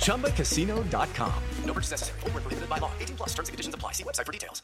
ChumbaCasino.com. No purchase necessary. Full prohibited by law. 18 plus terms and conditions apply. See website for details.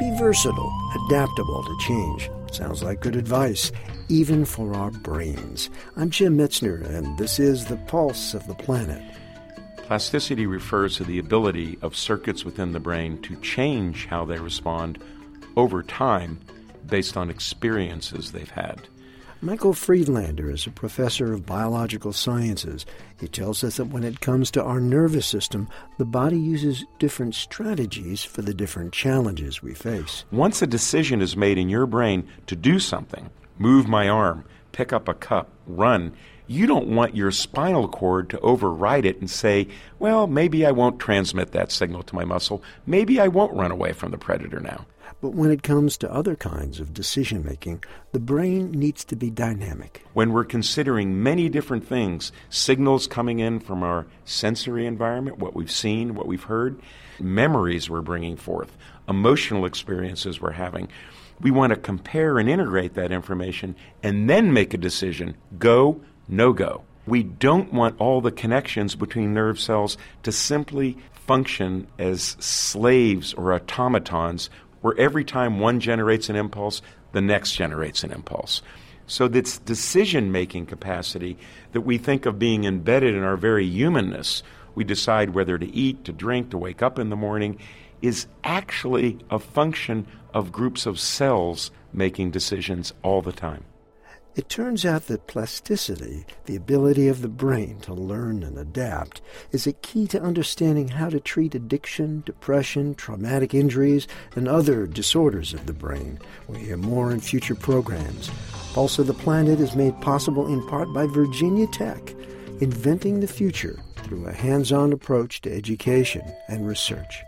Be versatile, adaptable to change. Sounds like good advice, even for our brains. I'm Jim Metzner, and this is The Pulse of the Planet. Plasticity refers to the ability of circuits within the brain to change how they respond over time based on experiences they've had. Michael Friedlander is a professor of biological sciences. He tells us that when it comes to our nervous system, the body uses different strategies for the different challenges we face. Once a decision is made in your brain to do something, move my arm, pick up a cup, run, you don't want your spinal cord to override it and say, well, maybe I won't transmit that signal to my muscle. Maybe I won't run away from the predator now. But when it comes to other kinds of decision making, the brain needs to be dynamic. When we're considering many different things, signals coming in from our sensory environment, what we've seen, what we've heard, memories we're bringing forth, emotional experiences we're having, we want to compare and integrate that information and then make a decision go, no go. We don't want all the connections between nerve cells to simply function as slaves or automatons where every time one generates an impulse, the next generates an impulse. So, this decision making capacity that we think of being embedded in our very humanness, we decide whether to eat, to drink, to wake up in the morning, is actually a function of groups of cells making decisions all the time. It turns out that plasticity, the ability of the brain to learn and adapt, is a key to understanding how to treat addiction, depression, traumatic injuries, and other disorders of the brain. We'll hear more in future programs. Also, the Planet is made possible in part by Virginia Tech, inventing the future through a hands on approach to education and research.